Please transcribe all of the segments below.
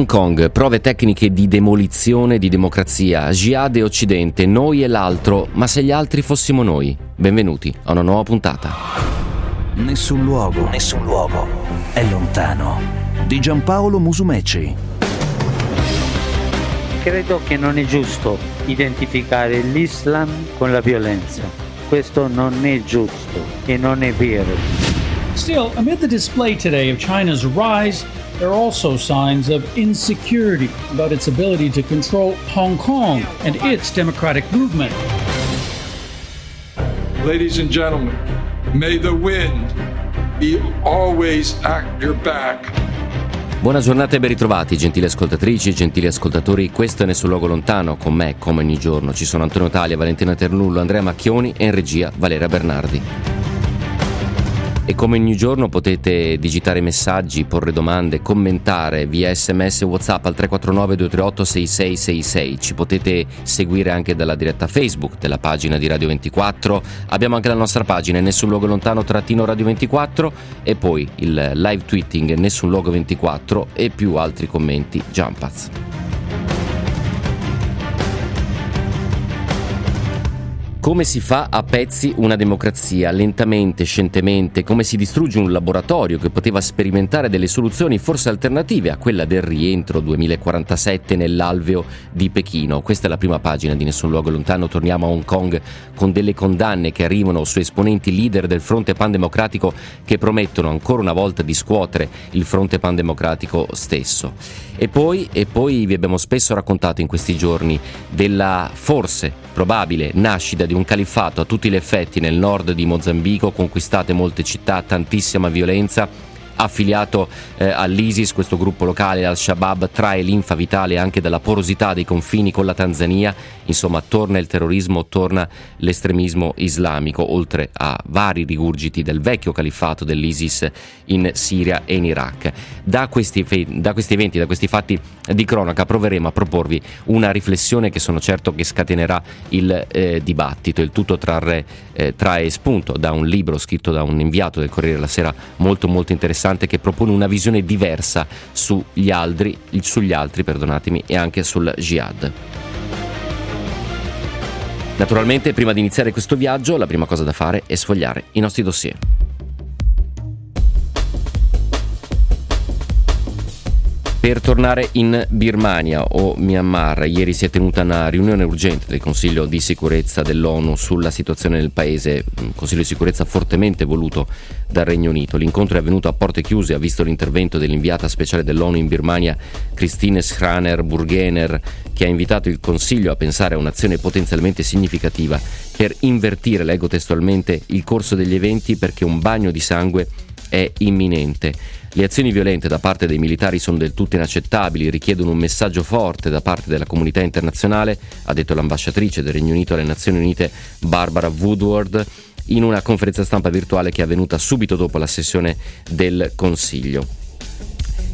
Hong Kong, prove tecniche di demolizione di democrazia, jihad e occidente, noi e l'altro, ma se gli altri fossimo noi. Benvenuti a una nuova puntata. Nessun luogo, nessun luogo è lontano. Di Giampaolo Musumeci. Credo che non è giusto identificare l'Islam con la violenza. Questo non è giusto e non è vero. Still, amid the display today of China's rise There are also signs of insecurity about its ability to control Hong Kong and its democratic movement. Ladies and gentlemen, may the wind be always at your back. Buona giornata e ben ritrovati, gentili ascoltatrici e gentili ascoltatori. Questo è Nessun Luogo Lontano. Con me, come ogni giorno, ci sono Antonio Talia, Valentina Ternullo, Andrea Macchioni e in regia Valera Bernardi. E come ogni giorno potete digitare messaggi, porre domande, commentare via sms e whatsapp al 349 238 6666. Ci potete seguire anche dalla diretta Facebook della pagina di Radio 24. Abbiamo anche la nostra pagina Nessun Luogo Lontano trattino Radio 24 e poi il live tweeting Nessun Luogo 24 e più altri commenti Jumpaz. Come si fa a pezzi una democrazia, lentamente, scientemente, come si distrugge un laboratorio che poteva sperimentare delle soluzioni forse alternative a quella del rientro 2047 nell'alveo di Pechino. Questa è la prima pagina di Nessun Luogo Lontano, torniamo a Hong Kong con delle condanne che arrivano su esponenti leader del fronte pandemocratico che promettono ancora una volta di scuotere il fronte pandemocratico stesso. E poi, e poi vi abbiamo spesso raccontato in questi giorni della forse probabile nascita di un califfato a tutti gli effetti nel nord di Mozambico, conquistate molte città, tantissima violenza affiliato eh, all'ISIS, questo gruppo locale, al-Shabaab, trae linfa vitale anche dalla porosità dei confini con la Tanzania, insomma torna il terrorismo, torna l'estremismo islamico, oltre a vari rigurgiti del vecchio califfato dell'ISIS in Siria e in Iraq. Da questi, da questi eventi, da questi fatti di cronaca proveremo a proporvi una riflessione che sono certo che scatenerà il eh, dibattito, il tutto trarre, eh, trae spunto da un libro scritto da un inviato del Corriere della Sera molto molto interessante interessante che propone una visione diversa sugli altri, sugli altri e anche sul jihad. Naturalmente, prima di iniziare questo viaggio, la prima cosa da fare è sfogliare i nostri dossier. Per tornare in Birmania o Myanmar, ieri si è tenuta una riunione urgente del Consiglio di sicurezza dell'ONU sulla situazione nel paese, un Consiglio di sicurezza fortemente voluto dal Regno Unito. L'incontro è avvenuto a porte chiuse, ha visto l'intervento dell'inviata speciale dell'ONU in Birmania, Christine Schraner Burgener, che ha invitato il Consiglio a pensare a un'azione potenzialmente significativa per invertire, leggo testualmente, il corso degli eventi perché un bagno di sangue è imminente. Le azioni violente da parte dei militari sono del tutto inaccettabili, richiedono un messaggio forte da parte della comunità internazionale, ha detto l'ambasciatrice del Regno Unito alle Nazioni Unite Barbara Woodward in una conferenza stampa virtuale che è avvenuta subito dopo la sessione del Consiglio.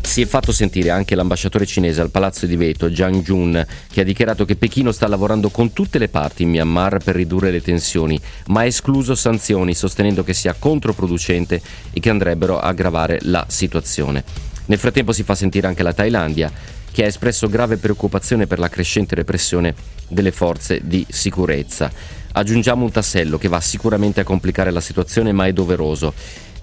Si è fatto sentire anche l'ambasciatore cinese al palazzo di Veto, Jiang Jun, che ha dichiarato che Pechino sta lavorando con tutte le parti in Myanmar per ridurre le tensioni, ma ha escluso sanzioni, sostenendo che sia controproducente e che andrebbero a aggravare la situazione. Nel frattempo si fa sentire anche la Thailandia, che ha espresso grave preoccupazione per la crescente repressione delle forze di sicurezza. Aggiungiamo un tassello che va sicuramente a complicare la situazione, ma è doveroso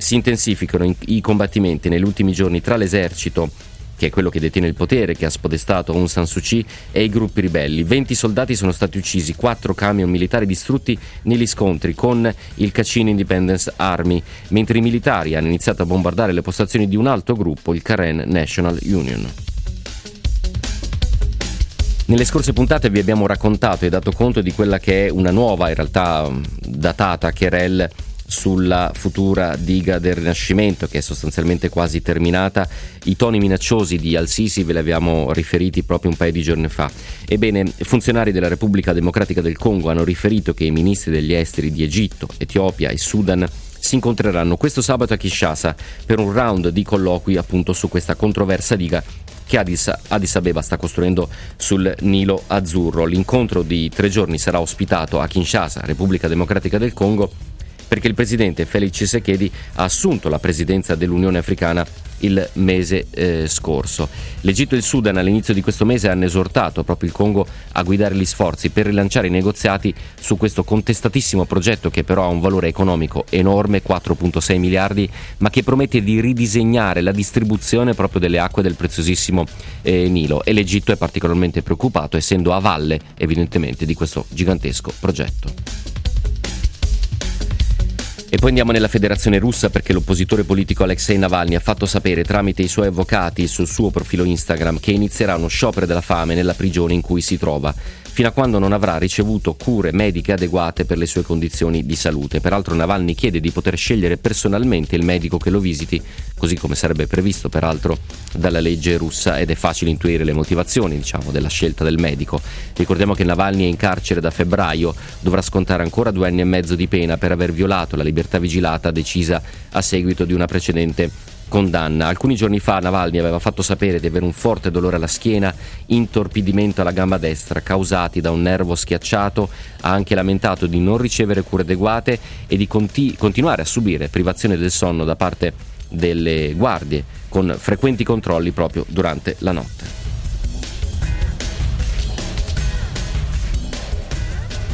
si intensificano i combattimenti negli ultimi giorni tra l'esercito che è quello che detiene il potere, che ha spodestato Aung San Suu Kyi, e i gruppi ribelli. 20 soldati sono stati uccisi, 4 camion militari distrutti negli scontri con il Kachin Independence Army, mentre i militari hanno iniziato a bombardare le postazioni di un altro gruppo, il Karen National Union. Nelle scorse puntate vi abbiamo raccontato e dato conto di quella che è una nuova, in realtà datata, querel sulla futura diga del Rinascimento che è sostanzialmente quasi terminata. I toni minacciosi di Al-Sisi ve li abbiamo riferiti proprio un paio di giorni fa. Ebbene, funzionari della Repubblica Democratica del Congo hanno riferito che i ministri degli esteri di Egitto, Etiopia e Sudan si incontreranno questo sabato a Kinshasa per un round di colloqui appunto su questa controversa diga che Addis, Addis Abeba sta costruendo sul Nilo Azzurro. L'incontro di tre giorni sarà ospitato a Kinshasa, Repubblica Democratica del Congo, perché il presidente Felix Tshisekedi ha assunto la presidenza dell'Unione Africana il mese eh, scorso. L'Egitto e il Sudan all'inizio di questo mese hanno esortato proprio il Congo a guidare gli sforzi per rilanciare i negoziati su questo contestatissimo progetto che però ha un valore economico enorme, 4.6 miliardi, ma che promette di ridisegnare la distribuzione proprio delle acque del preziosissimo eh, Nilo e l'Egitto è particolarmente preoccupato essendo a valle evidentemente di questo gigantesco progetto. E poi andiamo nella federazione russa perché l'oppositore politico Alexei Navalny ha fatto sapere tramite i suoi avvocati sul suo profilo Instagram che inizierà uno sciopero della fame nella prigione in cui si trova fino a quando non avrà ricevuto cure mediche adeguate per le sue condizioni di salute. Peraltro Navalny chiede di poter scegliere personalmente il medico che lo visiti, così come sarebbe previsto peraltro dalla legge russa ed è facile intuire le motivazioni diciamo, della scelta del medico. Ricordiamo che Navalny è in carcere da febbraio, dovrà scontare ancora due anni e mezzo di pena per aver violato la libertà vigilata decisa a seguito di una precedente condanna. Alcuni giorni fa Navalny aveva fatto sapere di avere un forte dolore alla schiena, intorpidimento alla gamba destra causati da un nervo schiacciato, ha anche lamentato di non ricevere cure adeguate e di conti- continuare a subire privazione del sonno da parte delle guardie con frequenti controlli proprio durante la notte.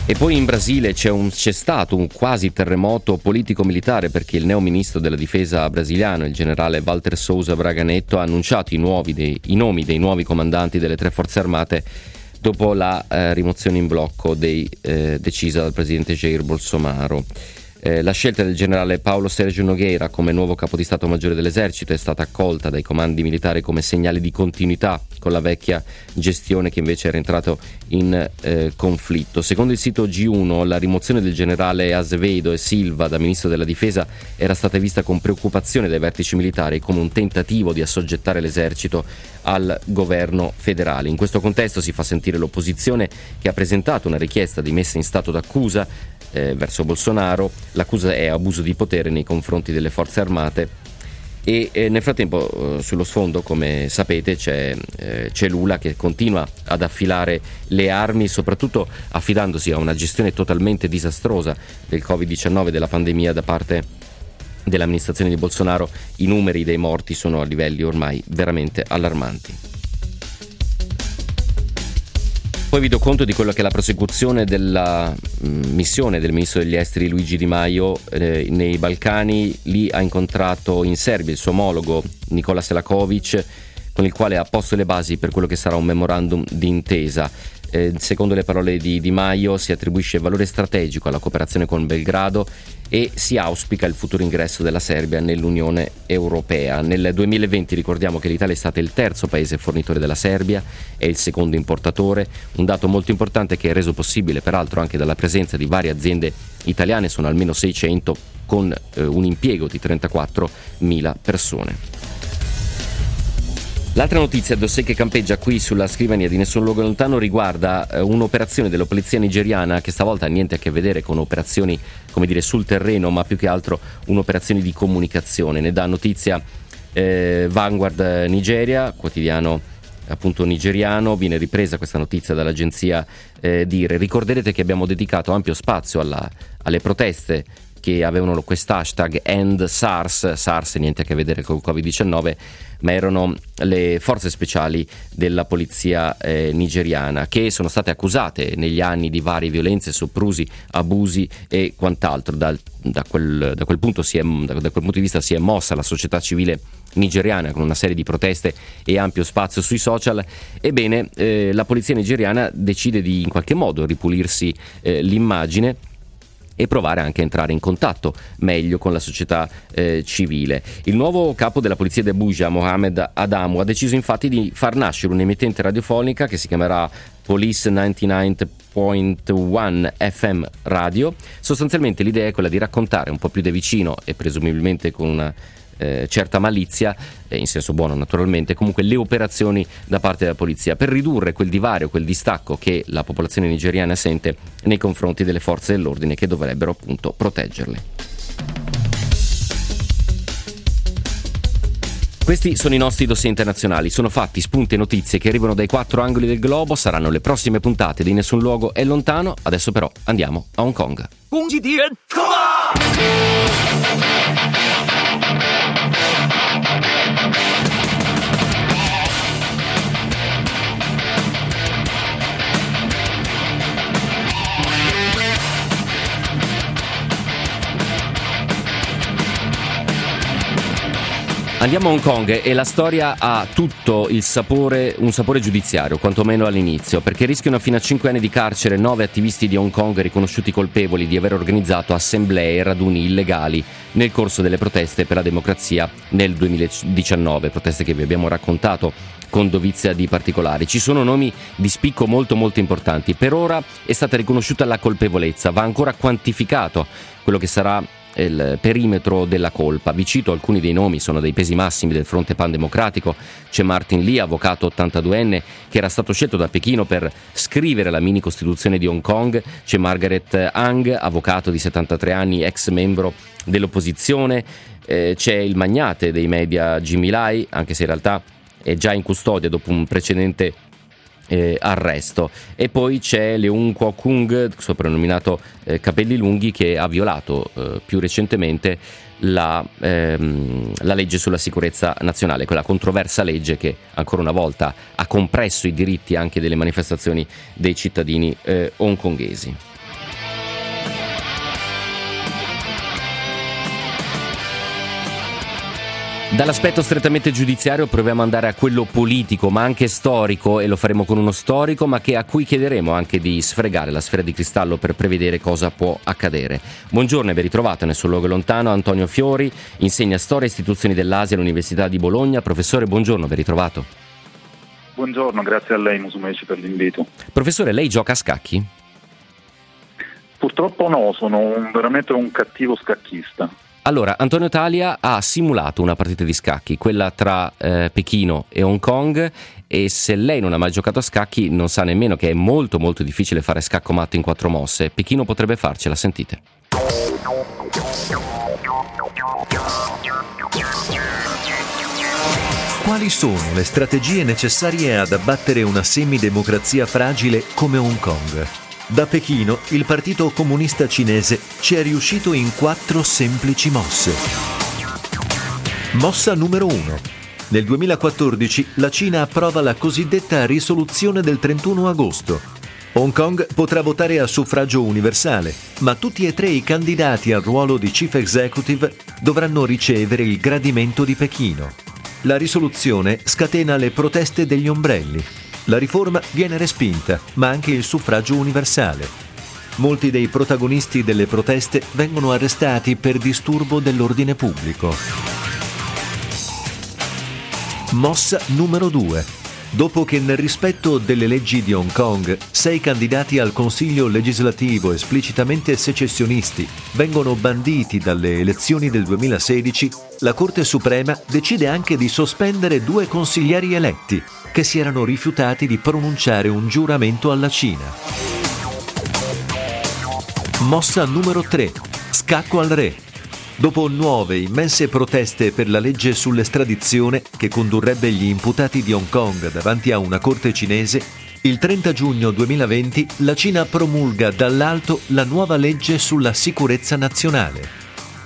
E poi in Brasile c'è, un, c'è, stato un quasi terremoto politico-militare perché il neo ministro della difesa brasiliano, il generale Walter Souza Braganetto, ha annunciato i, dei, i nomi dei nuovi comandanti delle tre forze armate dopo la eh, rimozione in blocco dei, eh, decisa dal presidente Jair Bolsonaro. Eh, la scelta del generale Paolo Sergio Nogueira come nuovo capo di Stato Maggiore dell'Esercito è stata accolta dai comandi militari come segnale di continuità con la vecchia gestione che invece era entrato in eh, conflitto. Secondo il sito G1 la rimozione del generale Azevedo e Silva da ministro della difesa era stata vista con preoccupazione dai vertici militari come un tentativo di assoggettare l'esercito al governo federale. In questo contesto si fa sentire l'opposizione che ha presentato una richiesta di messa in stato d'accusa eh, verso Bolsonaro, l'accusa è abuso di potere nei confronti delle forze armate e eh, nel frattempo eh, sullo sfondo come sapete c'è, eh, c'è, Lula che continua ad affilare le armi soprattutto affidandosi a una gestione totalmente disastrosa del Covid-19 della pandemia da parte dell'amministrazione di Bolsonaro i numeri dei morti sono a livelli ormai veramente allarmanti. Poi vi do conto di quello che è la prosecuzione della mm, missione del ministro degli esteri Luigi Di Maio eh, nei Balcani. Lì ha incontrato in Serbia il suo omologo Nicola Selakovic, con il quale ha posto le basi per quello che sarà un memorandum d'intesa. Eh, secondo le parole di Di Maio si attribuisce valore strategico alla cooperazione con Belgrado e si auspica il futuro ingresso della Serbia nell'Unione Europea. Nel 2020 ricordiamo che l'Italia è stata il terzo paese fornitore della Serbia e il secondo importatore, un dato molto importante che è reso possibile peraltro anche dalla presenza di varie aziende italiane, sono almeno 600 con eh, un impiego di 34.000 persone. L'altra notizia, dossier che campeggia qui sulla scrivania di Nessun Luogo Lontano, riguarda eh, un'operazione della polizia nigeriana che stavolta ha niente a che vedere con operazioni, come dire, sul terreno, ma più che altro un'operazione di comunicazione. Ne dà notizia eh, Vanguard Nigeria, quotidiano appunto nigeriano, viene ripresa questa notizia dall'agenzia eh, Dire. Ricorderete che abbiamo dedicato ampio spazio alla, alle proteste che avevano quest'hashtag End SARS, SARS niente a che vedere con il Covid-19, ma erano le forze speciali della polizia eh, nigeriana che sono state accusate negli anni di varie violenze, soprusi, abusi e quant'altro. Da, da, quel, da, quel è, da, quel, punto di vista si è mossa la società civile nigeriana con una serie di proteste e ampio spazio sui social. Ebbene, eh, la polizia nigeriana decide di in qualche modo ripulirsi eh, l'immagine e provare anche a entrare in contatto meglio con la società eh, civile. Il nuovo capo della polizia di Abuja, Mohamed Adamu, ha deciso infatti di far nascere un'emittente radiofonica che si chiamerà Police 99.1 FM Radio. Sostanzialmente l'idea è quella di raccontare un po' più da vicino e presumibilmente con una eh, certa malizia, eh, in senso buono naturalmente, comunque le operazioni da parte della polizia per ridurre quel divario, quel distacco che la popolazione nigeriana sente nei confronti delle forze dell'ordine che dovrebbero appunto proteggerle. Questi sono i nostri dossier internazionali, sono fatti, spunti e notizie che arrivano dai quattro angoli del globo, saranno le prossime puntate di Nessun Luogo è lontano, adesso però andiamo a Hong Kong. Andiamo a Hong Kong e la storia ha tutto il sapore, un sapore giudiziario, quantomeno all'inizio, perché rischiano fino a 5 anni di carcere nove attivisti di Hong Kong riconosciuti colpevoli di aver organizzato assemblee e raduni illegali nel corso delle proteste per la democrazia nel 2019, proteste che vi abbiamo raccontato con dovizia di particolari. Ci sono nomi di spicco molto molto importanti. Per ora è stata riconosciuta la colpevolezza, va ancora quantificato quello che sarà il perimetro della colpa. Vi cito alcuni dei nomi, sono dei pesi massimi del fronte pan-democratico. C'è Martin Lee, avvocato 82enne, che era stato scelto da Pechino per scrivere la mini costituzione di Hong Kong. C'è Margaret Hang, avvocato di 73 anni, ex membro dell'opposizione. Eh, c'è il magnate dei media Jimmy Lai, anche se in realtà è già in custodia dopo un precedente eh, arresto. E poi c'è Leung Kwok Kung, soprannominato eh, Capelli Lunghi, che ha violato eh, più recentemente la, ehm, la, legge sulla sicurezza nazionale, quella controversa legge che ancora una volta ha compresso i diritti anche delle manifestazioni dei cittadini eh, hongkongesi. Dall'aspetto strettamente giudiziario proviamo ad andare a quello politico, ma anche storico, e lo faremo con uno storico, ma che a cui chiederemo anche di sfregare la sfera di cristallo per prevedere cosa può accadere. Buongiorno e ben ritrovato nel suo luogo lontano Antonio Fiori, insegna storia e istituzioni dell'Asia all'Università di Bologna. Professore, buongiorno, ben ritrovato. Buongiorno, grazie a lei Musumeci per l'invito. Professore, lei gioca a scacchi? Purtroppo no, sono un, veramente un cattivo scacchista. Allora, Antonio Talia ha simulato una partita di scacchi, quella tra eh, Pechino e Hong Kong, e se lei non ha mai giocato a scacchi non sa nemmeno che è molto molto difficile fare scacco matto in quattro mosse. Pechino potrebbe farcela, sentite. Quali sono le strategie necessarie ad abbattere una semidemocrazia fragile come Hong Kong? Da Pechino il Partito Comunista Cinese ci è riuscito in quattro semplici mosse. Mossa numero 1. Nel 2014 la Cina approva la cosiddetta risoluzione del 31 agosto. Hong Kong potrà votare a suffragio universale, ma tutti e tre i candidati al ruolo di chief executive dovranno ricevere il gradimento di Pechino. La risoluzione scatena le proteste degli ombrelli, la riforma viene respinta, ma anche il suffragio universale. Molti dei protagonisti delle proteste vengono arrestati per disturbo dell'ordine pubblico. Mossa numero 2. Dopo che nel rispetto delle leggi di Hong Kong sei candidati al Consiglio legislativo esplicitamente secessionisti vengono banditi dalle elezioni del 2016, la Corte Suprema decide anche di sospendere due consiglieri eletti, che si erano rifiutati di pronunciare un giuramento alla Cina. Mossa numero 3. Scacco al re. Dopo nuove immense proteste per la legge sull'estradizione che condurrebbe gli imputati di Hong Kong davanti a una corte cinese, il 30 giugno 2020 la Cina promulga dall'alto la nuova legge sulla sicurezza nazionale.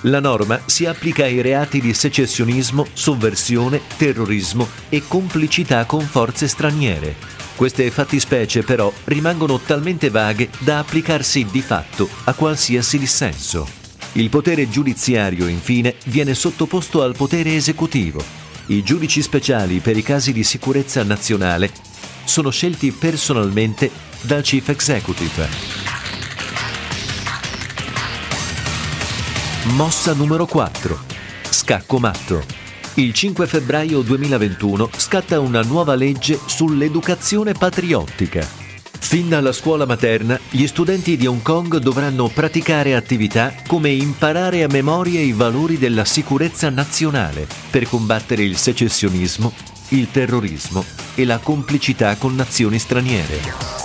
La norma si applica ai reati di secessionismo, sovversione, terrorismo e complicità con forze straniere. Queste fattispecie però rimangono talmente vaghe da applicarsi di fatto a qualsiasi dissenso. Il potere giudiziario, infine, viene sottoposto al potere esecutivo. I giudici speciali per i casi di sicurezza nazionale sono scelti personalmente dal Chief Executive. Mossa numero 4. Scacco matto. Il 5 febbraio 2021 scatta una nuova legge sull'educazione patriottica. Fin dalla scuola materna, gli studenti di Hong Kong dovranno praticare attività come imparare a memoria i valori della sicurezza nazionale per combattere il secessionismo, il terrorismo e la complicità con nazioni straniere.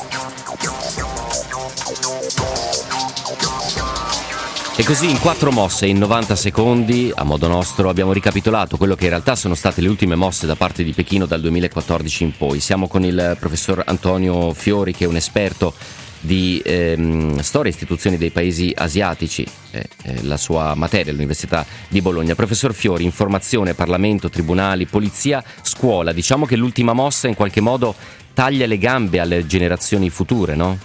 E così in quattro mosse in 90 secondi, a modo nostro, abbiamo ricapitolato quello che in realtà sono state le ultime mosse da parte di Pechino dal 2014 in poi. Siamo con il professor Antonio Fiori, che è un esperto di ehm, storia e istituzioni dei paesi asiatici, eh, eh, la sua materia all'Università di Bologna. Professor Fiori, informazione, Parlamento, tribunali, polizia, scuola. Diciamo che l'ultima mossa in qualche modo taglia le gambe alle generazioni future, no?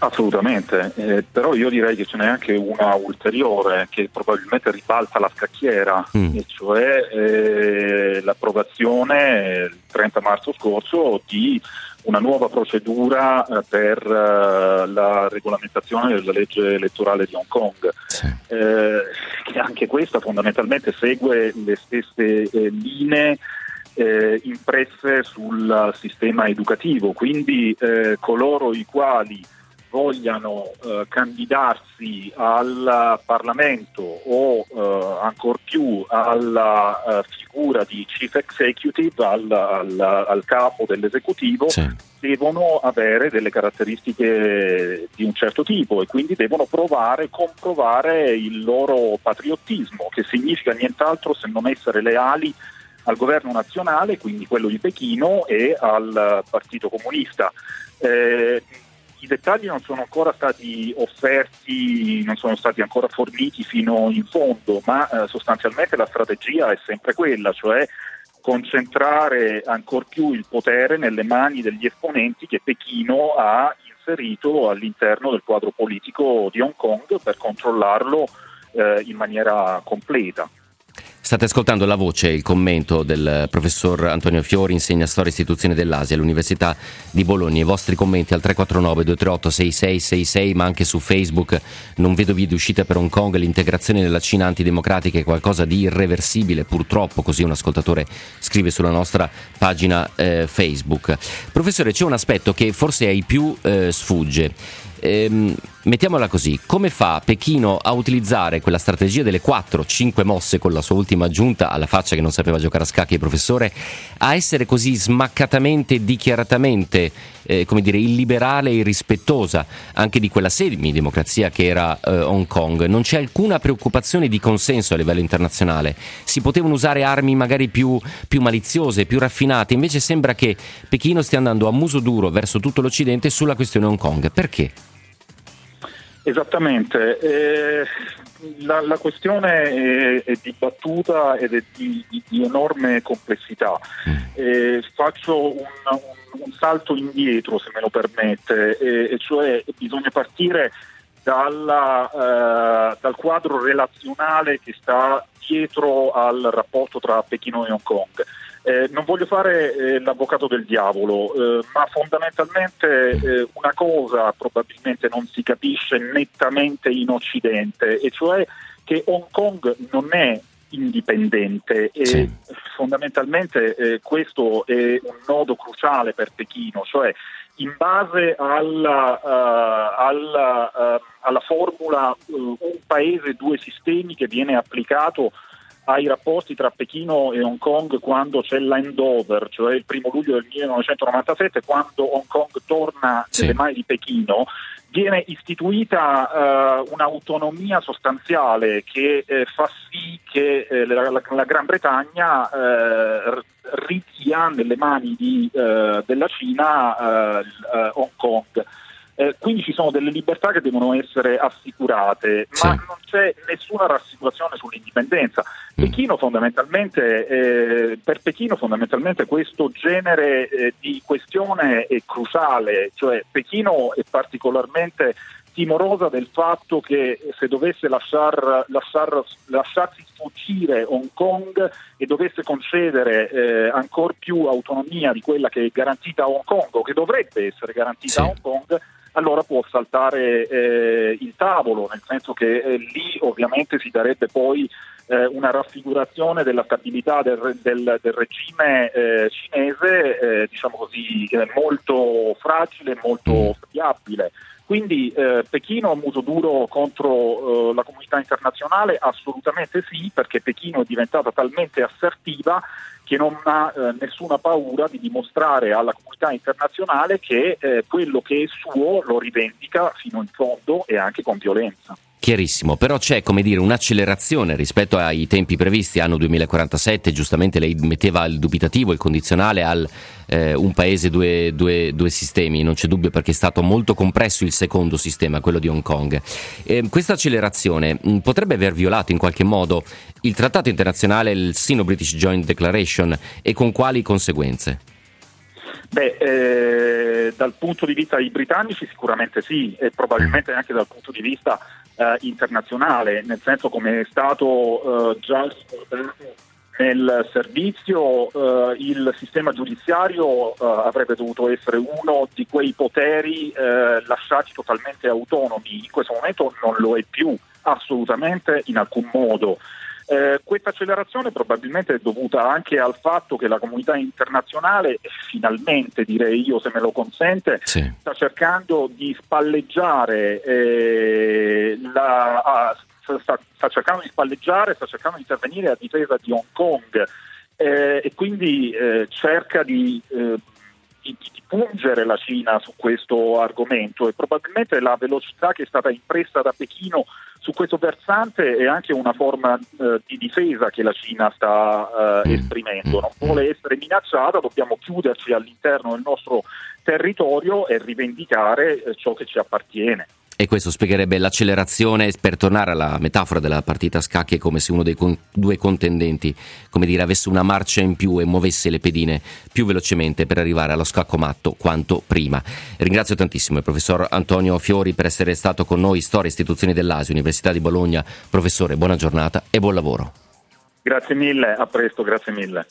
Assolutamente, eh, però io direi che ce n'è anche una ulteriore che probabilmente ribalta la scacchiera, mm. e cioè eh, l'approvazione il 30 marzo scorso di una nuova procedura eh, per eh, la regolamentazione della legge elettorale di Hong Kong, sì. Eh, che anche questa fondamentalmente segue le stesse eh, linee impresse sul sistema educativo, quindi coloro i quali vogliano eh, candidarsi al Parlamento o eh, ancor più alla uh, figura di chief executive, al, al, al capo dell'esecutivo, sì. devono avere delle caratteristiche di un certo tipo e quindi devono provare, comprovare il loro patriottismo, che significa nient'altro se non essere leali al governo nazionale, quindi quello di Pechino, e al Partito Comunista. Eh, i dettagli non sono ancora stati offerti, non sono stati ancora forniti fino in fondo, ma eh, sostanzialmente la strategia è sempre quella, cioè concentrare ancor più il potere nelle mani degli esponenti che Pechino ha inserito all'interno del quadro politico di Hong Kong per controllarlo eh, in maniera completa. State ascoltando la voce il commento del professor Antonio Fiori, insegna storia e istituzioni dell'Asia all'Università di Bologna. I vostri commenti al 349 238 6666, ma anche su Facebook. Non vedo vie di per Hong Kong, l'integrazione della Cina antidemocratica è qualcosa di irreversibile, purtroppo, così un ascoltatore scrive sulla nostra pagina eh, Facebook. Professore, c'è un aspetto che forse ai più eh, sfugge ehm, mettiamola così, come fa Pechino a utilizzare quella strategia delle 4-5 mosse con la sua ultima aggiunta, alla faccia che non sapeva giocare a scacchi professore, a essere così smaccatamente, dichiaratamente, eh, come dire, illiberale e irrispettosa anche di quella semi-democrazia che era eh, Hong Kong? Non c'è alcuna preoccupazione di consenso a livello internazionale. Si potevano usare armi magari più, più maliziose, più raffinate, invece sembra che Pechino stia andando a muso duro verso tutto l'Occidente sulla questione Hong Kong. Perché? Esattamente, eh, la, la, questione è, è, dibattuta ed è di, di, di enorme complessità. Mm. Eh, faccio un, un, un, salto indietro, se me lo permette, eh, e cioè bisogna partire dalla, eh, dal quadro relazionale che sta dietro al rapporto tra Pechino e Hong Kong. Eh, non voglio fare eh, l'avvocato del diavolo, eh, ma fondamentalmente eh, una cosa probabilmente non si capisce nettamente in Occidente, e cioè che Hong Kong non è indipendente e sì. fondamentalmente eh, questo è un nodo cruciale per Pechino, cioè in base alla, uh, alla, uh, alla formula uh, un paese, due sistemi che viene applicato ai rapporti tra Pechino e Hong Kong quando c'è l'handover, cioè il primo luglio del 1997, quando Hong Kong torna sì. nelle mani di Pechino, viene istituita uh, un'autonomia sostanziale che eh, fa sì che eh, la, la, la, Gran Bretagna eh, ritia nelle mani di, eh, della Cina eh, Hong Kong. Eh, quindi ci sono delle libertà che devono essere assicurate, sì. ma non c'è nessuna rassicurazione sull'indipendenza. Mm. Pechino fondamentalmente, eh, per Pechino fondamentalmente questo genere eh, di questione è cruciale, cioè Pechino è particolarmente timorosa del fatto che se dovesse lasciar, lasciar, lasciarsi sfuggire Hong Kong e dovesse concedere eh, ancora più autonomia di quella che è garantita a Hong Kong o che dovrebbe essere garantita sì. a Hong Kong, allora può saltare eh, il tavolo, nel senso che eh, lì ovviamente si darebbe poi eh, una raffigurazione della stabilità del, del, del regime eh, cinese, eh, diciamo così, eh, molto fragile, molto mm. friabile. Quindi eh, Pechino ha muso duro contro eh, la comunità internazionale? Assolutamente sì, perché Pechino è diventata talmente assertiva che non ha eh, nessuna paura di dimostrare alla comunità internazionale che eh, quello che è suo lo rivendica fino in fondo e anche con violenza. Chiarissimo, però c'è come dire un'accelerazione rispetto ai tempi previsti, anno 2047, giustamente lei metteva il dubitativo, il condizionale al eh, un paese, due, due, due, sistemi, non c'è dubbio perché è stato molto compresso il secondo sistema, quello di Hong Kong. Eh, questa accelerazione mh, potrebbe aver violato in qualche modo il trattato internazionale, il Sino-British Joint Declaration e con quali conseguenze? Beh, eh, dal punto di vista dei britannici sicuramente sì, e probabilmente anche dal punto di vista eh, internazionale, nel senso come è stato eh, già ricordato nel servizio eh, il sistema giudiziario eh, avrebbe dovuto essere uno di quei poteri eh, lasciati totalmente autonomi, in questo momento non lo è più assolutamente in alcun modo. Eh, questa accelerazione probabilmente è dovuta anche al fatto che la comunità internazionale, finalmente direi io se me lo consente, sì. sta cercando di spalleggiare eh, la, a, sta, sta, cercando di spalleggiare, sta cercando di intervenire a difesa di Hong Kong eh, e quindi eh, cerca di, eh, di, di, pungere la Cina su questo argomento e probabilmente la velocità che è stata impressa da Pechino su questo versante è anche una forma eh, di difesa che la Cina sta eh, mm. esprimendo. Non vuole essere minacciata, dobbiamo chiuderci all'interno del nostro territorio e rivendicare eh, ciò che ci appartiene. E questo spiegherebbe l'accelerazione, per tornare alla metafora della partita a scacchi, è come se uno dei con- due contendenti, come dire, avesse una marcia in più e muovesse le pedine più velocemente per arrivare allo scacco matto quanto prima. Ringrazio tantissimo il professor Antonio Fiori per essere stato con noi, Storia e Istituzioni dell'Asia, Università di Bologna. Professore, buona giornata e buon lavoro. Grazie mille, a presto, grazie mille.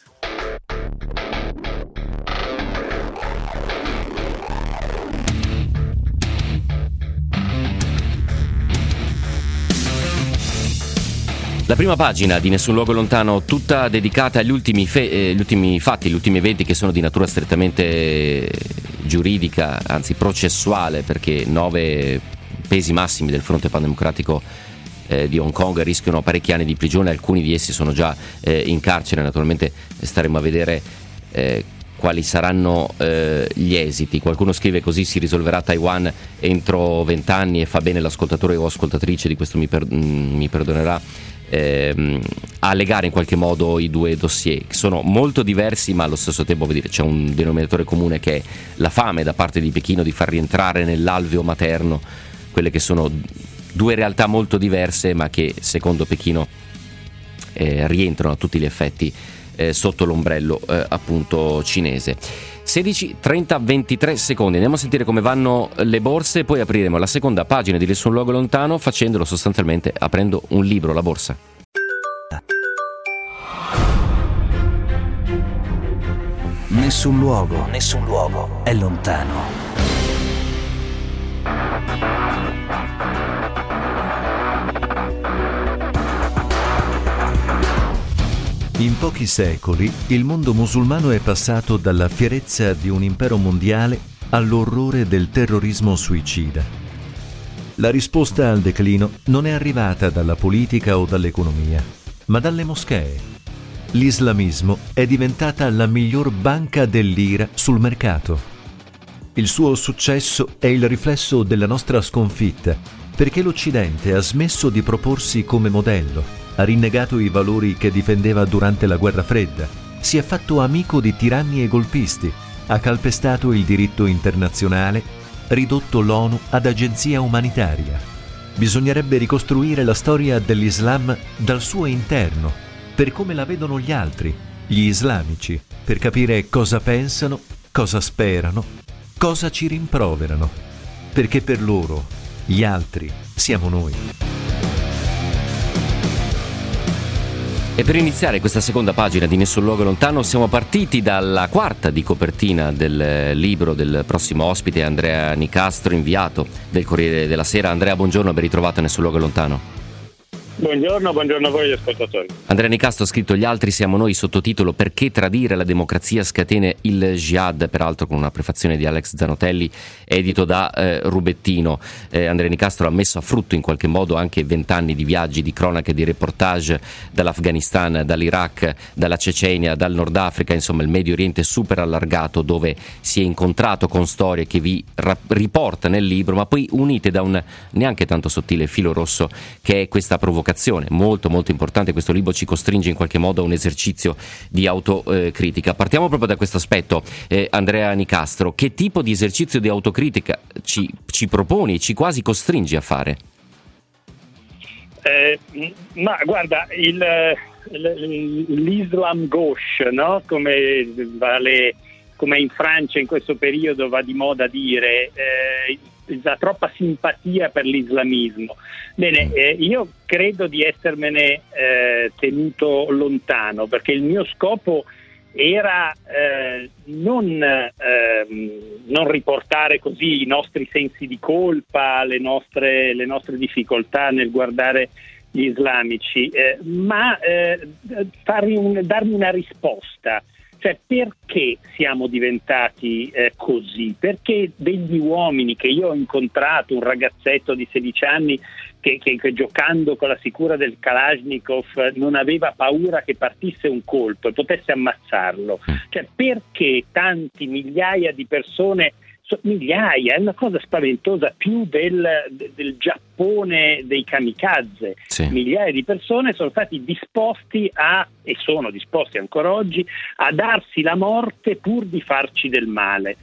La prima pagina di Nessun Luogo Lontano, tutta dedicata agli ultimi, fe- eh, gli ultimi fatti, gli ultimi eventi che sono di natura strettamente giuridica, anzi processuale, perché nove pesi massimi del fronte pandemocratico eh, di Hong Kong rischiano parecchi anni di prigione, alcuni di essi sono già eh, in carcere, naturalmente staremo a vedere eh, quali saranno eh, gli esiti. Qualcuno scrive così si risolverà Taiwan entro vent'anni e fa bene l'ascoltatore o ascoltatrice, di questo mi, per- mm, mi perdonerà ehm, a legare in qualche modo i due dossier, che sono molto diversi, ma allo stesso tempo dire, c'è un denominatore comune che è la fame da parte di Pechino di far rientrare nell'alveo materno quelle che sono due realtà molto diverse, ma che secondo Pechino eh, rientrano a tutti gli effetti eh, sotto l'ombrello eh, appunto cinese. 16, 30, 23 secondi. Andiamo a sentire come vanno le borse, poi apriremo la seconda pagina di Nessun Luogo Lontano facendolo sostanzialmente aprendo un libro, la borsa. Nessun luogo, nessun luogo è lontano. In pochi secoli il mondo musulmano è passato dalla fierezza di un impero mondiale all'orrore del terrorismo suicida. La risposta al declino non è arrivata dalla politica o dall'economia, ma dalle moschee. L'islamismo è diventata la miglior banca dell'ira sul mercato. Il suo successo è il riflesso della nostra sconfitta, perché l'Occidente ha smesso di proporsi come modello ha rinnegato i valori che difendeva durante la guerra fredda, si è fatto amico di tiranni e golpisti, ha calpestato il diritto internazionale, ridotto l'ONU ad agenzia umanitaria. Bisognerebbe ricostruire la storia dell'Islam dal suo interno, per come la vedono gli altri, gli islamici, per capire cosa pensano, cosa sperano, cosa ci rimproverano, perché per loro, gli altri, siamo noi. E per iniziare questa seconda pagina di Nessun Luogo Lontano siamo partiti dalla quarta di copertina del libro del prossimo ospite Andrea Nicastro, inviato del Corriere della Sera. Andrea, buongiorno, ben ritrovato a Nessun Luogo Lontano. Buongiorno, buongiorno a voi ascoltatori. Andrea Nicastro ha scritto Gli altri siamo noi, sottotitolo Perché tradire la democrazia scatene il jihad, peraltro con una prefazione di Alex Zanotelli, edito da eh, Rubettino. Eh, Andrea Nicastro ha messo a frutto in qualche modo anche vent'anni di viaggi, di cronache, di reportage dall'Afghanistan, dall'Iraq, dalla Cecenia, dal Nord Africa, insomma il Medio Oriente super allargato dove si è incontrato con storie che vi ra- riporta nel libro, ma poi unite da un neanche tanto sottile filo rosso che è questa provocazione provocazione, molto molto importante, questo libro ci costringe in qualche modo a un esercizio di autocritica. Partiamo proprio da questo aspetto, eh, Andrea Nicastro, che tipo di esercizio di autocritica ci, ci proponi, ci quasi costringi a fare? Eh, ma guarda, il, l'Islam Gauche, no? come vale come in Francia in questo periodo va di moda dire, eh, troppa simpatia per l'islamismo. Bene, eh, io credo di essermene eh, tenuto lontano perché il mio scopo era eh, non, ehm, non, riportare così i nostri sensi di colpa, le nostre, le nostre difficoltà nel guardare gli islamici, eh, ma eh, un, darmi una risposta. Cioè, perché siamo diventati eh, così? Perché degli uomini che io ho incontrato, un ragazzetto di 16 anni che, che, che, giocando con la sicura del Kalashnikov non aveva paura che partisse un colpo e potesse ammazzarlo. Mm. Cioè, perché tanti migliaia di persone migliaia, è una cosa spaventosa, più del, del Giappone dei kamikaze. Sì. Migliaia di persone sono stati disposti a, e sono disposti ancora oggi, a darsi la morte pur di farci del male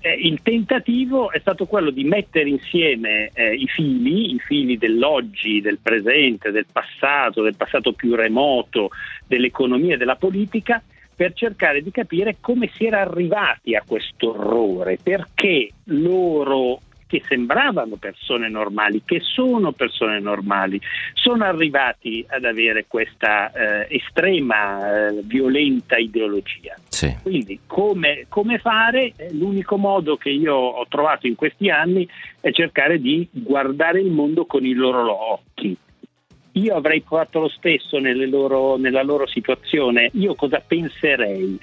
eh, il tentativo è stato quello di mettere insieme eh, i fili, i fili dell'oggi, del presente, del passato, del passato più remoto, dell'economia e della politica, per cercare di capire come si era arrivati a questo orrore, perché loro che sembravano persone normali, che sono persone normali, sono arrivati ad avere questa eh, estrema, eh, violenta ideologia. Sì. Quindi come, come fare? Eh, l'unico modo che io ho trovato in questi anni è cercare di guardare il mondo con i loro occhi. Io avrei fatto lo stesso loro, nella loro situazione, io cosa penserei?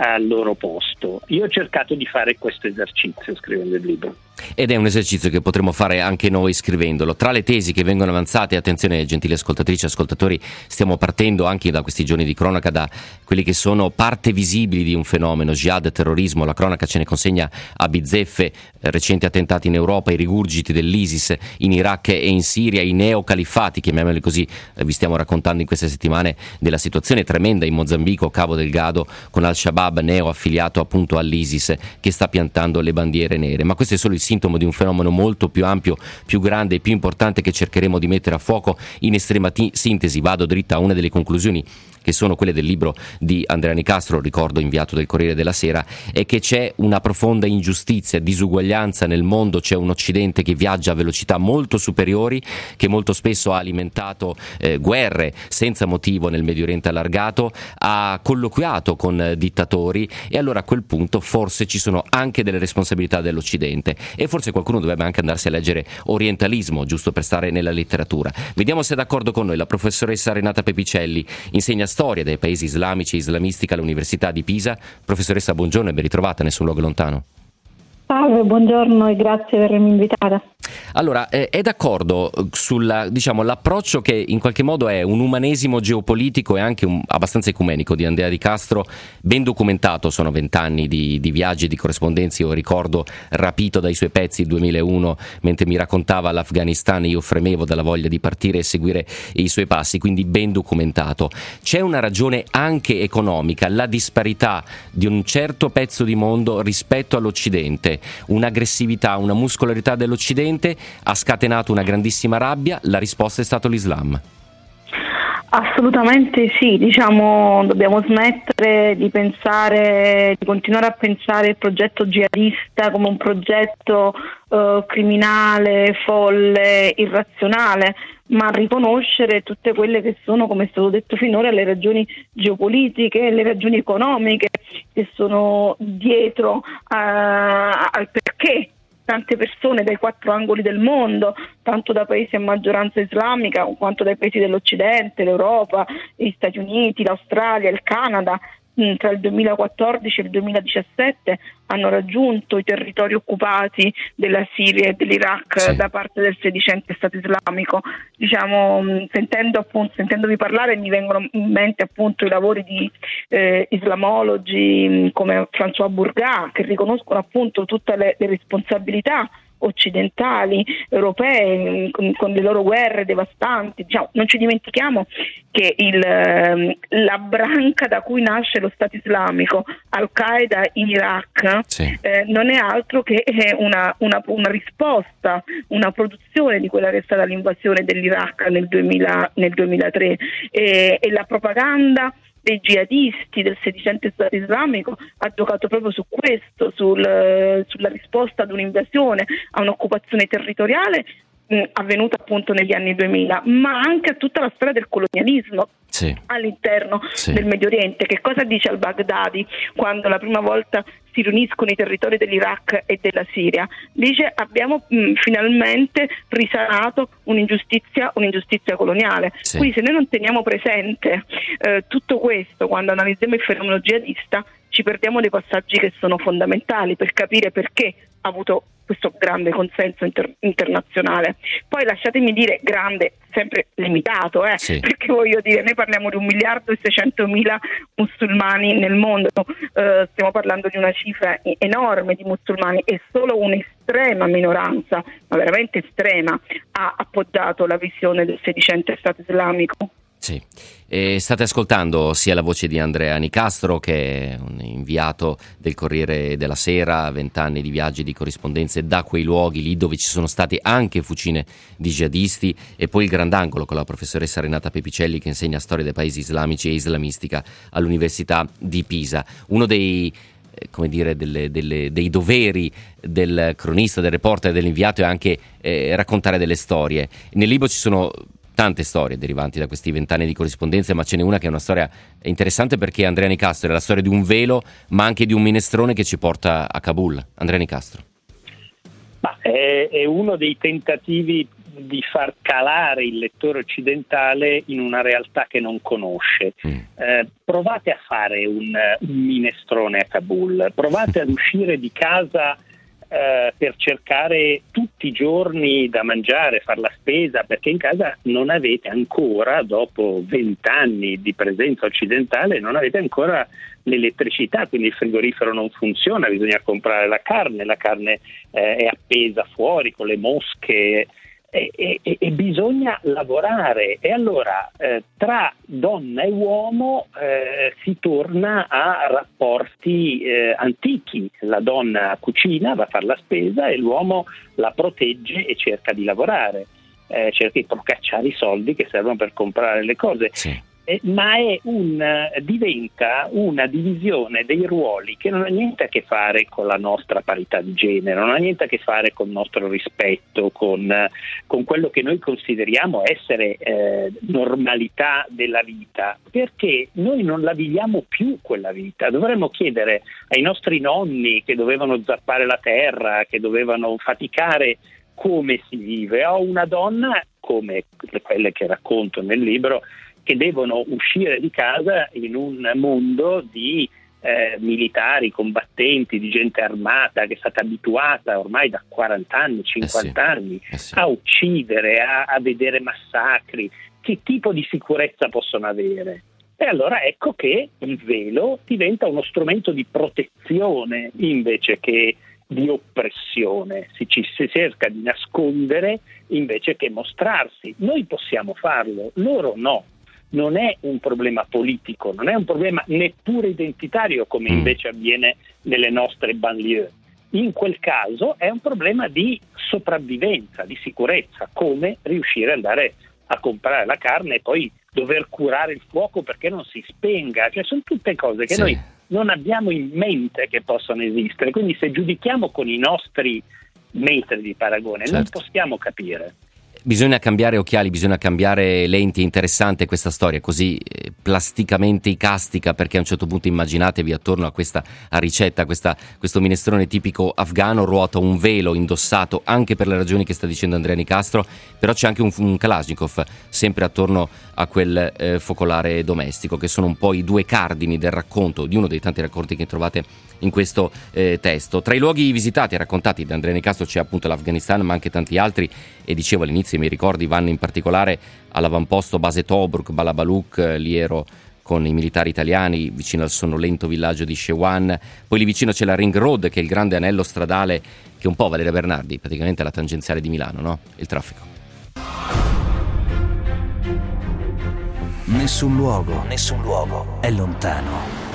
al loro posto. Io ho cercato di fare questo esercizio scrivendo il libro. Ed è un esercizio che potremo fare anche noi scrivendolo. Tra le tesi che vengono avanzate, attenzione gentili ascoltatrici e ascoltatori, stiamo partendo anche da questi giorni di cronaca da quelli che sono parte visibili di un fenomeno, jihad, terrorismo, la cronaca ce ne consegna a bizzeffe, eh, recenti attentati in Europa, i rigurgiti dell'ISIS in Iraq e in Siria, i neocaliffati, chiamiamoli così, eh, vi stiamo raccontando in queste settimane della situazione tremenda in Mozambico, Cabo Delgado, con Al-Shabaab neo affiliato appunto all'ISIS che sta piantando le bandiere nere. Ma questo è solo il sintomo di un fenomeno molto più ampio, più grande e più importante che cercheremo di mettere a fuoco in estrema t- sintesi. Vado dritta a una delle conclusioni che sono quelle del libro di Andrea Nicastro, ricordo inviato del Corriere della Sera, è che c'è una profonda ingiustizia, disuguaglianza nel mondo, c'è un Occidente che viaggia a velocità molto superiori, che molto spesso ha alimentato eh, guerre senza motivo nel Medio Oriente allargato, ha colloquiato con dittatori e allora a quel punto forse ci sono anche delle responsabilità dell'Occidente e forse qualcuno dovrebbe anche andarsi a leggere orientalismo, giusto per stare nella letteratura. Vediamo se è d'accordo con noi la professoressa Renata Pepicelli, insegna dei paesi islamici e islamistici all'Università di Pisa. Professoressa, buongiorno e ben ritrovata, nessun luogo lontano. Salve, buongiorno e grazie per avermi invitata. Allora, eh, è d'accordo sull'approccio diciamo, che in qualche modo è un umanesimo geopolitico e anche un, abbastanza ecumenico di Andrea Di Castro, ben documentato, sono vent'anni di, di viaggi di corrispondenze, io ricordo rapito dai suoi pezzi il 2001, mentre mi raccontava l'Afghanistan io fremevo dalla voglia di partire e seguire i suoi passi, quindi ben documentato. C'è una ragione anche economica, la disparità di un certo pezzo di mondo rispetto all'Occidente, un'aggressività, una muscolarità dell'Occidente Occidente ha scatenato una grandissima rabbia, la risposta è stato l'Islam. Assolutamente sì, diciamo dobbiamo smettere di pensare, di continuare a pensare il progetto jihadista come un progetto eh, criminale, folle, irrazionale, ma riconoscere tutte quelle che sono, come è stato detto finora, le ragioni geopolitiche, le ragioni economiche che sono dietro uh, al perché tante persone dai quattro angoli del mondo, tanto da paesi a maggioranza islamica quanto dai paesi dell'Occidente, l'Europa, gli Stati Uniti, l'Australia, il Canada, tra il 2014 e il 2017 hanno raggiunto i territori occupati della Siria e dell'Iraq sì. da parte del sedicente Stato islamico. Diciamo, mm, sentendo appunto, sentendovi parlare mi vengono in mente appunto i lavori di eh, islamologi mm, come François Bourgat che riconoscono appunto tutte le, le responsabilità occidentali, europee, con, con, le loro guerre devastanti. Diciamo, non ci dimentichiamo che il, ehm, la branca da cui nasce lo Stato islamico, Al-Qaeda in Iraq, sì. eh, non è altro che eh, una, una, una, risposta, una produzione di quella che è stata l'invasione dell'Iraq nel, 2000, nel 2003 e, e la propaganda dei jihadisti, del sedicente Stato islamico, ha giocato proprio su questo, sul, sulla risposta ad un'invasione, a un'occupazione territoriale mh, avvenuta appunto negli anni 2000, ma anche a tutta la storia del colonialismo sì. all'interno sì. del Medio Oriente. Che cosa dice al-Baghdadi quando la prima volta si riuniscono i territori dell'Iraq e della Siria? Dice abbiamo mh, finalmente risanato un'ingiustizia, un'ingiustizia coloniale. Sì. Quindi se noi non teniamo presente eh, tutto questo quando analizziamo il fenomeno jihadista, ci perdiamo dei passaggi che sono fondamentali per capire perché ha avuto questo grande consenso inter- internazionale. Poi lasciatemi dire grande, sempre limitato, eh? sì. perché voglio dire, noi parliamo di un miliardo e 600 mila musulmani nel mondo, eh, stiamo parlando di una cifra enorme di musulmani e solo un'estrema minoranza, ma veramente estrema, ha appoggiato la visione del sedicente Stato islamico. Sì, e state ascoltando sia la voce di Andrea Nicastro che è un inviato del Corriere della Sera, vent'anni di viaggi di corrispondenze da quei luoghi lì dove ci sono stati anche fucine di jihadisti e poi il grandangolo con la professoressa Renata Pepicelli che insegna storia dei paesi islamici e islamistica all'Università di Pisa. Uno dei eh, come dire, delle, delle, dei doveri del cronista, del reporter, dell'inviato è anche eh, raccontare delle storie. Nel libro ci sono tante storie derivanti da questi vent'anni di corrispondenza, ma ce n'è una che è una storia interessante perché Andrea Nicastro è la storia di un velo, ma anche di un minestrone che ci porta a Kabul. Andrea Nicastro. È, è uno dei tentativi di far calare il lettore occidentale in una realtà che non conosce. Mm. Eh, provate a fare un, un, minestrone a Kabul, provate ad uscire di casa eh, per cercare tutti i giorni da mangiare, fare la spesa, perché in casa non avete ancora, dopo vent'anni di presenza occidentale, non avete ancora l'elettricità, quindi il frigorifero non funziona, bisogna comprare la carne, la carne eh, è appesa fuori con le mosche e, e, e, bisogna lavorare e allora eh, tra donna e uomo eh, si torna a rapporti eh, antichi, la donna cucina, va a fare la spesa e l'uomo la protegge e cerca di lavorare. Eh, cerca di procacciare i soldi che servono per comprare le cose. Sì eh, ma un, diventa una divisione dei ruoli che non ha niente a che fare con la nostra parità di genere, non ha niente a che fare con il nostro rispetto, con, con quello che noi consideriamo essere eh, normalità della vita, perché noi non la viviamo più quella vita. Dovremmo chiedere ai nostri nonni che dovevano zappare la terra, che dovevano faticare come si vive. Ho una donna, come quelle che racconto nel libro, che devono uscire di casa in un mondo di eh, militari, combattenti, di gente armata che è stata abituata ormai da 40 anni, 50 eh sì, anni eh sì. a uccidere, a, a vedere massacri. Che tipo di sicurezza possono avere? E allora ecco che il velo diventa uno strumento di protezione invece che di oppressione, si, ci, si cerca di nascondere invece che mostrarsi. Noi possiamo farlo, loro no non è un problema politico, non è un problema neppure identitario come mm. invece avviene nelle nostre banlieue. In quel caso è un problema di sopravvivenza, di sicurezza, come riuscire ad andare a comprare la carne e poi dover curare il fuoco perché non si spenga, cioè sono tutte cose che sì. noi non abbiamo in mente che possano esistere, quindi se giudichiamo con i nostri metri di paragone certo. non possiamo capire. Bisogna cambiare occhiali, bisogna cambiare lenti, è interessante questa storia così eh, plasticamente icastica perché a un certo punto immaginatevi attorno a questa a ricetta, questa, questo minestrone tipico afgano ruota un velo indossato anche per le ragioni che sta dicendo Andrea Nicastro, però c'è anche un, un Kalashnikov sempre attorno a quel eh, focolare domestico che sono un po' i due cardini del racconto, di uno dei tanti racconti che trovate in questo eh, testo. Tra i luoghi visitati e raccontati da Andrea Nicastro c'è appunto l'Afghanistan ma anche tanti altri e dicevo all'inizio i miei ricordi vanno in particolare all'avamposto base Tobruk, Balabaluk, lì ero con i militari italiani vicino al sonnolento villaggio di Shewan, poi lì vicino c'è la Ring Road che è il grande anello stradale che è un po' Valeria Bernardi, praticamente la tangenziale di Milano, no? Il traffico. Nessun luogo, nessun luogo è lontano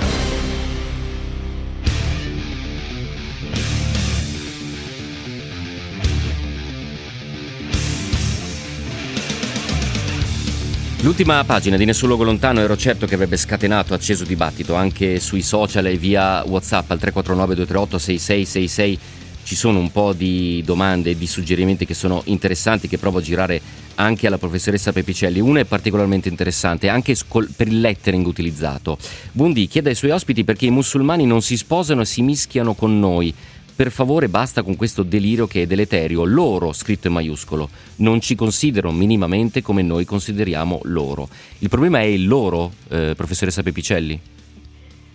L'ultima pagina di Nessun Luogo Lontano ero certo che avrebbe scatenato acceso dibattito anche sui social e via Whatsapp al 349 238 6666 ci sono un po' di domande e di suggerimenti che sono interessanti che provo a girare anche alla professoressa Pepicelli. Una è particolarmente interessante anche per il lettering utilizzato. Buondì chiede ai suoi ospiti perché i musulmani non si sposano e si mischiano con noi. Per favore basta con questo delirio che è deleterio. Loro, scritto in maiuscolo, non ci considerano minimamente come noi consideriamo loro. Il problema è il loro, eh, professoressa Pepicelli?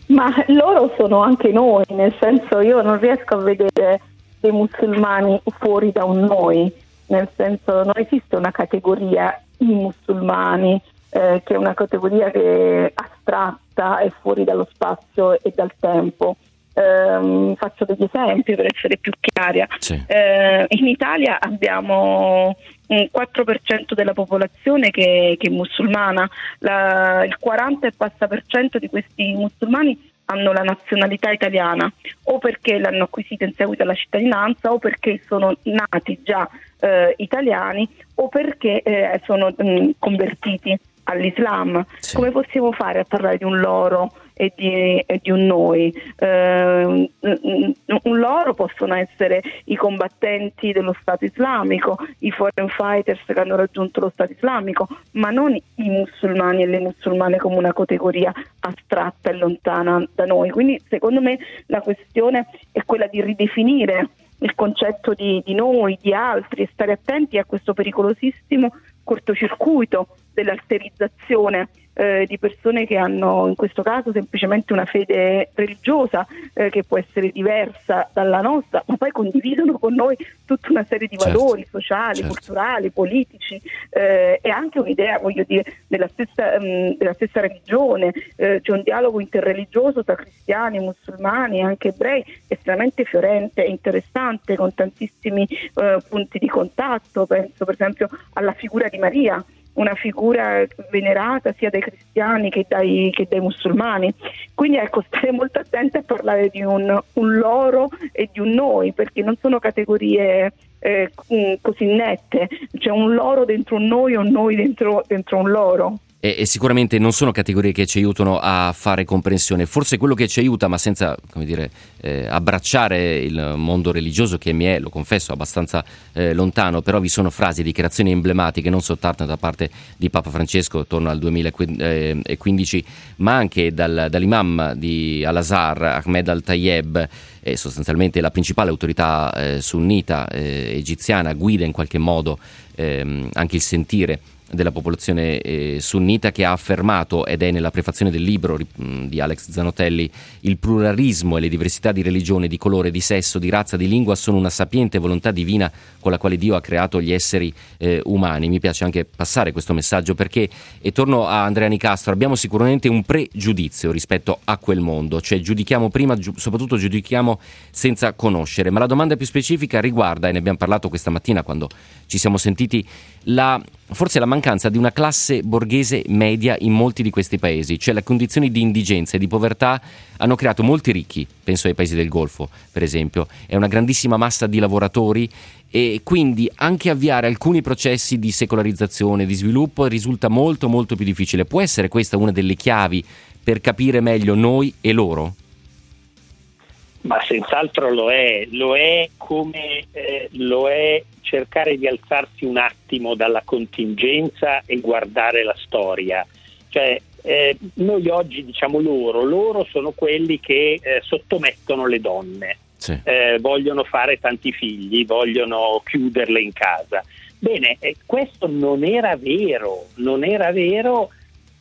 Ma loro sono anche noi, nel senso io non riesco a vedere dei musulmani fuori da un noi, nel senso non esiste una categoria i musulmani, eh, che è una categoria che è astratta e fuori dallo spazio e dal tempo. Eh, faccio degli esempi per essere più chiara. Sì. Eh, in Italia abbiamo un 4% della popolazione che, che è musulmana, La, il 40 e passa per cento di questi musulmani hanno la nazionalità italiana o perché l'hanno acquisita in seguito alla cittadinanza o perché sono nati già eh, italiani o perché eh, sono mh, convertiti all'Islam. Sì. Come possiamo fare a parlare di un loro e di, e di un noi? Eh, loro possono essere i combattenti dello Stato islamico, i foreign fighters che hanno raggiunto lo Stato islamico, ma non i musulmani e le musulmane come una categoria astratta e lontana da noi. Quindi secondo me la questione è quella di ridefinire il concetto di, di noi, di altri e stare attenti a questo pericolosissimo cortocircuito dell'alterizzazione eh, di persone che hanno in questo caso semplicemente una fede religiosa eh, che può essere diversa dalla nostra, ma poi condividono con noi tutta una serie di certo, valori sociali, certo. culturali, politici eh, e anche un'idea, voglio dire, della stessa, mh, mm, della stessa religione. Eh, c'è un dialogo interreligioso tra cristiani, musulmani e anche ebrei estremamente fiorente e interessante con tantissimi eh, punti di contatto. Penso per esempio alla figura di Maria una figura venerata sia dai cristiani che dai, che dai musulmani. Quindi ecco, stare molto attenti a parlare di un, un loro e di un noi, perché non sono categorie eh, così nette, c'è un loro dentro un noi e un noi dentro, dentro un loro e, e, sicuramente non sono categorie che ci aiutano a fare comprensione. Forse quello che ci aiuta, ma senza dire, eh, abbracciare il mondo religioso che mi è, lo confesso, abbastanza eh, lontano, però vi sono frasi, dichiarazioni emblematiche non soltanto da parte di Papa Francesco attorno al 2015, ma anche dal, dall'imam di Al-Azhar, Ahmed Al-Tayeb, eh, sostanzialmente la principale autorità eh, sunnita eh, egiziana, guida in qualche modo ehm, anche il sentire della popolazione eh, sunnita che ha affermato, ed è nella prefazione del libro di Alex Zanotelli, il pluralismo e le diversità di religione, di colore, di sesso, di razza, di lingua sono una sapiente volontà divina con la quale Dio ha creato gli esseri eh, umani. Mi piace anche passare questo messaggio perché, e torno a Andrea Nicastro, abbiamo sicuramente un pregiudizio rispetto a quel mondo, cioè giudichiamo prima, giu- soprattutto giudichiamo senza conoscere, ma la domanda più specifica riguarda, e ne abbiamo parlato questa mattina quando ci siamo sentiti, la forse la mancanza di una classe borghese media in molti di questi paesi, cioè le condizioni di indigenza e di povertà hanno creato molti ricchi, penso ai paesi del Golfo per esempio, è una grandissima massa di lavoratori e quindi anche avviare alcuni processi di secolarizzazione, di sviluppo risulta molto molto più difficile. Può essere questa una delle chiavi per capire meglio noi e loro? Ma senz'altro lo è, lo è come eh, lo è cercare di alzarsi un attimo dalla contingenza e guardare la storia. Cioè, eh, noi oggi diciamo loro, loro sono quelli che eh, sottomettono le donne, sì. eh, vogliono fare tanti figli, vogliono chiuderle in casa. Bene, eh, questo non era vero, non era vero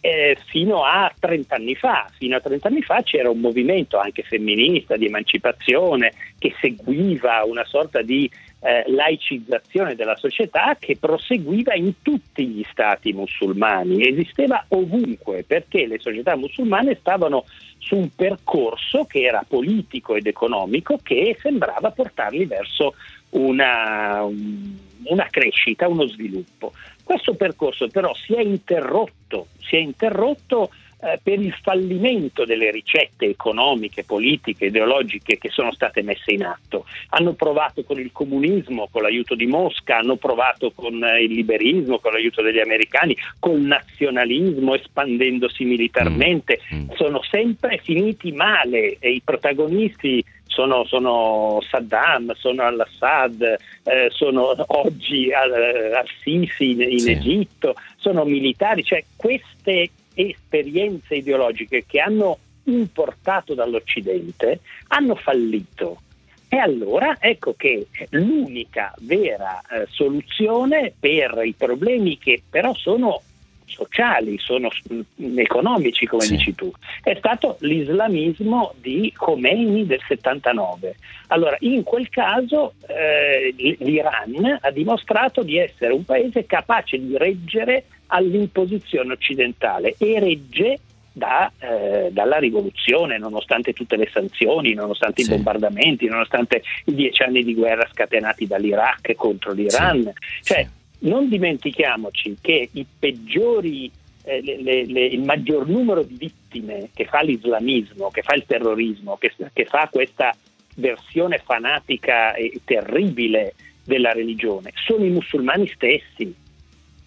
eh, fino a 30 anni fa. Fino a 30 anni fa c'era un movimento anche femminista di emancipazione che seguiva una sorta di eh, laicizzazione della società che proseguiva in tutti gli stati musulmani, esisteva ovunque perché le società musulmane stavano su un percorso che era politico ed economico che sembrava portarli verso una, una crescita, uno sviluppo. Questo percorso però si è interrotto, si è interrotto eh, per il fallimento delle ricette economiche, politiche, ideologiche che sono state messe in atto. Hanno provato con il comunismo, con l'aiuto di Mosca, hanno provato con eh, il liberismo, con l'aiuto degli americani, col nazionalismo, espandendosi militarmente. Mm. mm. Sono sempre finiti male e i protagonisti sono, sono, Saddam, sono al-Assad, eh, sono oggi al, al-Sisi in, in sì. Egitto, sono militari, cioè queste esperienze ideologiche che hanno importato dall'Occidente hanno fallito. E allora ecco che l'unica vera eh, soluzione per i problemi che però sono sociali, sono mm, economici come sì. dici tu, è stato l'islamismo di Khomeini del 79. Allora in quel caso eh, l'Iran ha dimostrato di essere un paese capace di reggere all'imposizione occidentale e regge da, eh, dalla rivoluzione, nonostante tutte le sanzioni, nonostante sì. i bombardamenti, nonostante i dieci anni di guerra scatenati dall'Iraq contro l'Iran. Sì. Cioè. Non dimentichiamoci che peggiori eh, le, le, le, il maggior numero di vittime che fa l'islamismo, che fa il terrorismo, che, che fa questa versione fanatica e terribile della religione, sono i musulmani stessi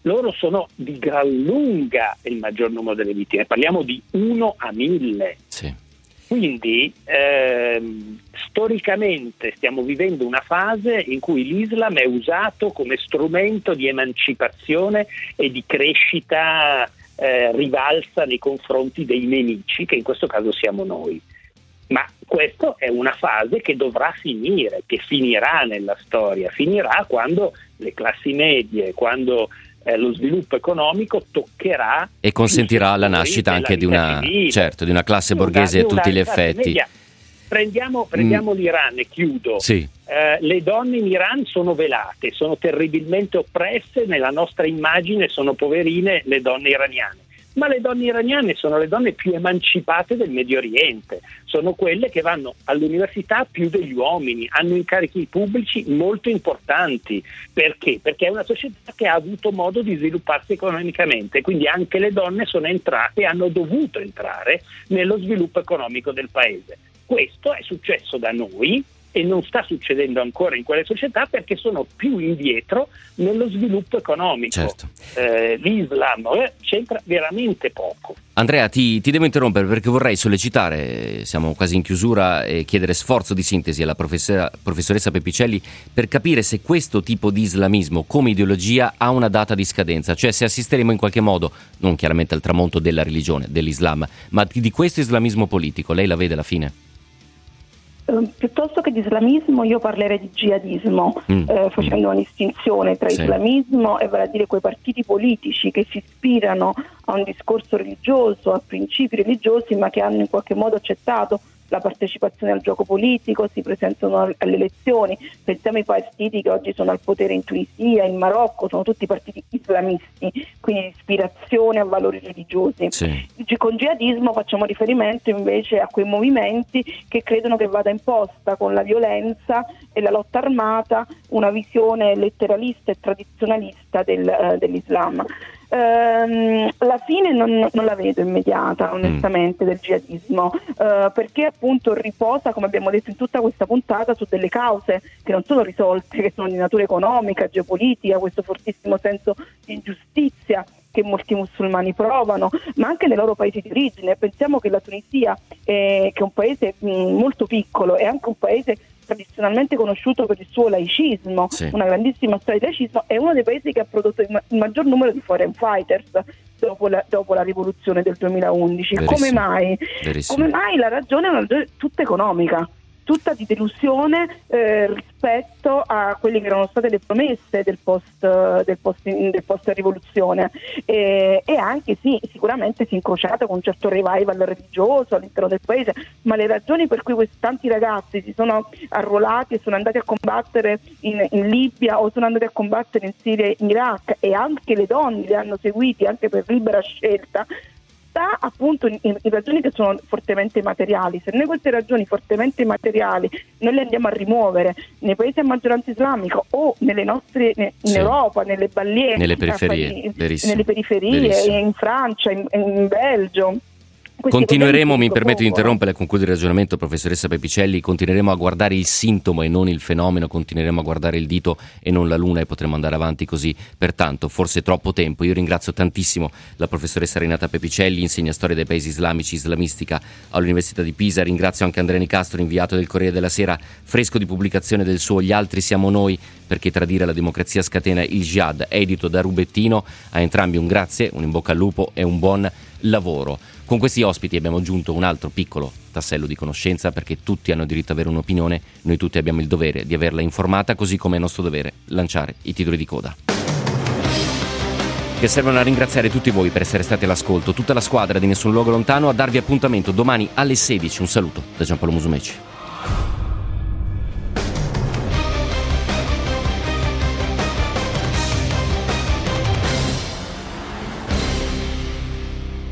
loro sono di gran lunga il maggior numero delle vittime, parliamo di 1 a 1000. Quindi ehm, storicamente stiamo vivendo una fase in cui l'Islam è usato come strumento di emancipazione e di crescita eh, rivalsa nei confronti dei nemici, che in questo caso siamo noi. Ma questa è una fase che dovrà finire, che finirà nella storia, finirà quando le classi medie, quando eh, lo sviluppo economico toccherà e consentirà la nascita anche di una, certo, di una, classe borghese a tutti gli effetti. Media. Prendiamo, prendiamo mm. l'Iran e chiudo. Sì. Eh, le donne in Iran sono velate, sono terribilmente oppresse, nella nostra immagine sono poverine le donne iraniane ma le donne iraniane sono le donne più emancipate del Medio Oriente, sono quelle che vanno all'università più degli uomini, hanno incarichi pubblici molto importanti. Perché? Perché è una società che ha avuto modo di svilupparsi economicamente, quindi anche le donne sono entrate e hanno dovuto entrare nello sviluppo economico del paese. Questo è successo da noi e non sta succedendo ancora in quelle società perché sono più indietro nello sviluppo economico. Certo. Eh, L'Islam eh, c'entra veramente poco. Andrea, ti, ti, devo interrompere perché vorrei sollecitare, siamo quasi in chiusura, e chiedere sforzo di sintesi alla professoressa Pepicelli per capire se questo tipo di islamismo come ideologia ha una data di scadenza, cioè se assisteremo in qualche modo, non chiaramente al tramonto della religione, dell'Islam, ma di questo islamismo politico. Lei la vede alla fine? Ehm, piuttosto che di islamismo io parlerei di jihadismo, mm. eh, facendo mm. un'istinzione tra sì. islamismo e vale a dire quei partiti politici che si ispirano a un discorso religioso, a principi religiosi, ma che hanno in qualche modo accettato la partecipazione al gioco politico, si presentano alle elezioni, pensiamo ai partiti che oggi sono al potere in Tunisia, in Marocco, sono tutti partiti islamisti, quindi di ispirazione a valori religiosi. Sì. Con jihadismo facciamo riferimento invece a quei movimenti che credono che vada imposta con la violenza e la lotta armata una visione letteralista e tradizionalista del, uh, dell'Islam. Ehm, la fine non, non, la vedo immediata, mm. onestamente, mm. del jihadismo, eh, perché appunto riposa, come abbiamo detto in tutta questa puntata, su delle cause che non sono risolte, che sono di natura economica, geopolitica, questo fortissimo senso di ingiustizia che molti musulmani provano, ma anche nei loro paesi di origine. Pensiamo che la Tunisia, eh, che è un paese mh, molto piccolo, è anche un paese tradizionalmente conosciuto per il suo laicismo, sì. una grandissima storia di laicismo, è uno dei paesi che ha prodotto il, maggior numero di foreign fighters dopo la, dopo la rivoluzione del 2011. Come mai? Come mai? La ragione è una ragione tutta economica tutta di delusione eh, rispetto a quelle che erano state le promesse del post, del post, del post rivoluzione. E, e, anche sì, sicuramente si è incrociata con un certo revival religioso all'interno del paese, ma le ragioni per cui questi tanti ragazzi si sono arruolati e sono andati a combattere in, in Libia o sono andati a combattere in Siria e in Iraq e anche le donne li hanno seguiti anche per libera scelta sta appunto in, in, ragioni che sono fortemente materiali. Se noi queste ragioni fortemente materiali noi le andiamo a rimuovere nei paesi a maggioranza islamica o nelle nostre, in sì. Europa, nelle balliere, nelle periferie, nelle periferie in Francia, in, in Belgio Continueremo, mi permetto di interrompere e concludere il ragionamento, professoressa Pepicelli, continueremo a guardare il sintomo e non il fenomeno, continueremo a guardare il dito e non la luna e potremo andare avanti così. Pertanto, forse troppo tempo. Io ringrazio tantissimo la professoressa Renata Pepicelli, insegna storia dei paesi islamici, islamistica all'Università di Pisa. Ringrazio anche Andrea Nicastro, inviato del Corriere della Sera, fresco di pubblicazione del suo Gli altri siamo noi, perché tradire la democrazia scatena il jihad, edito da Rubettino. A entrambi un grazie, un in bocca al lupo e un buon lavoro. Con questi ospiti abbiamo aggiunto un altro piccolo tassello di conoscenza perché tutti hanno diritto ad avere un'opinione, noi tutti abbiamo il dovere di averla informata, così come è nostro dovere lanciare i titoli di coda. Che servono a ringraziare tutti voi per essere stati all'ascolto, tutta la squadra di Nessun Luogo Lontano a darvi appuntamento domani alle 16. Un saluto da Giampaolo Musumeci.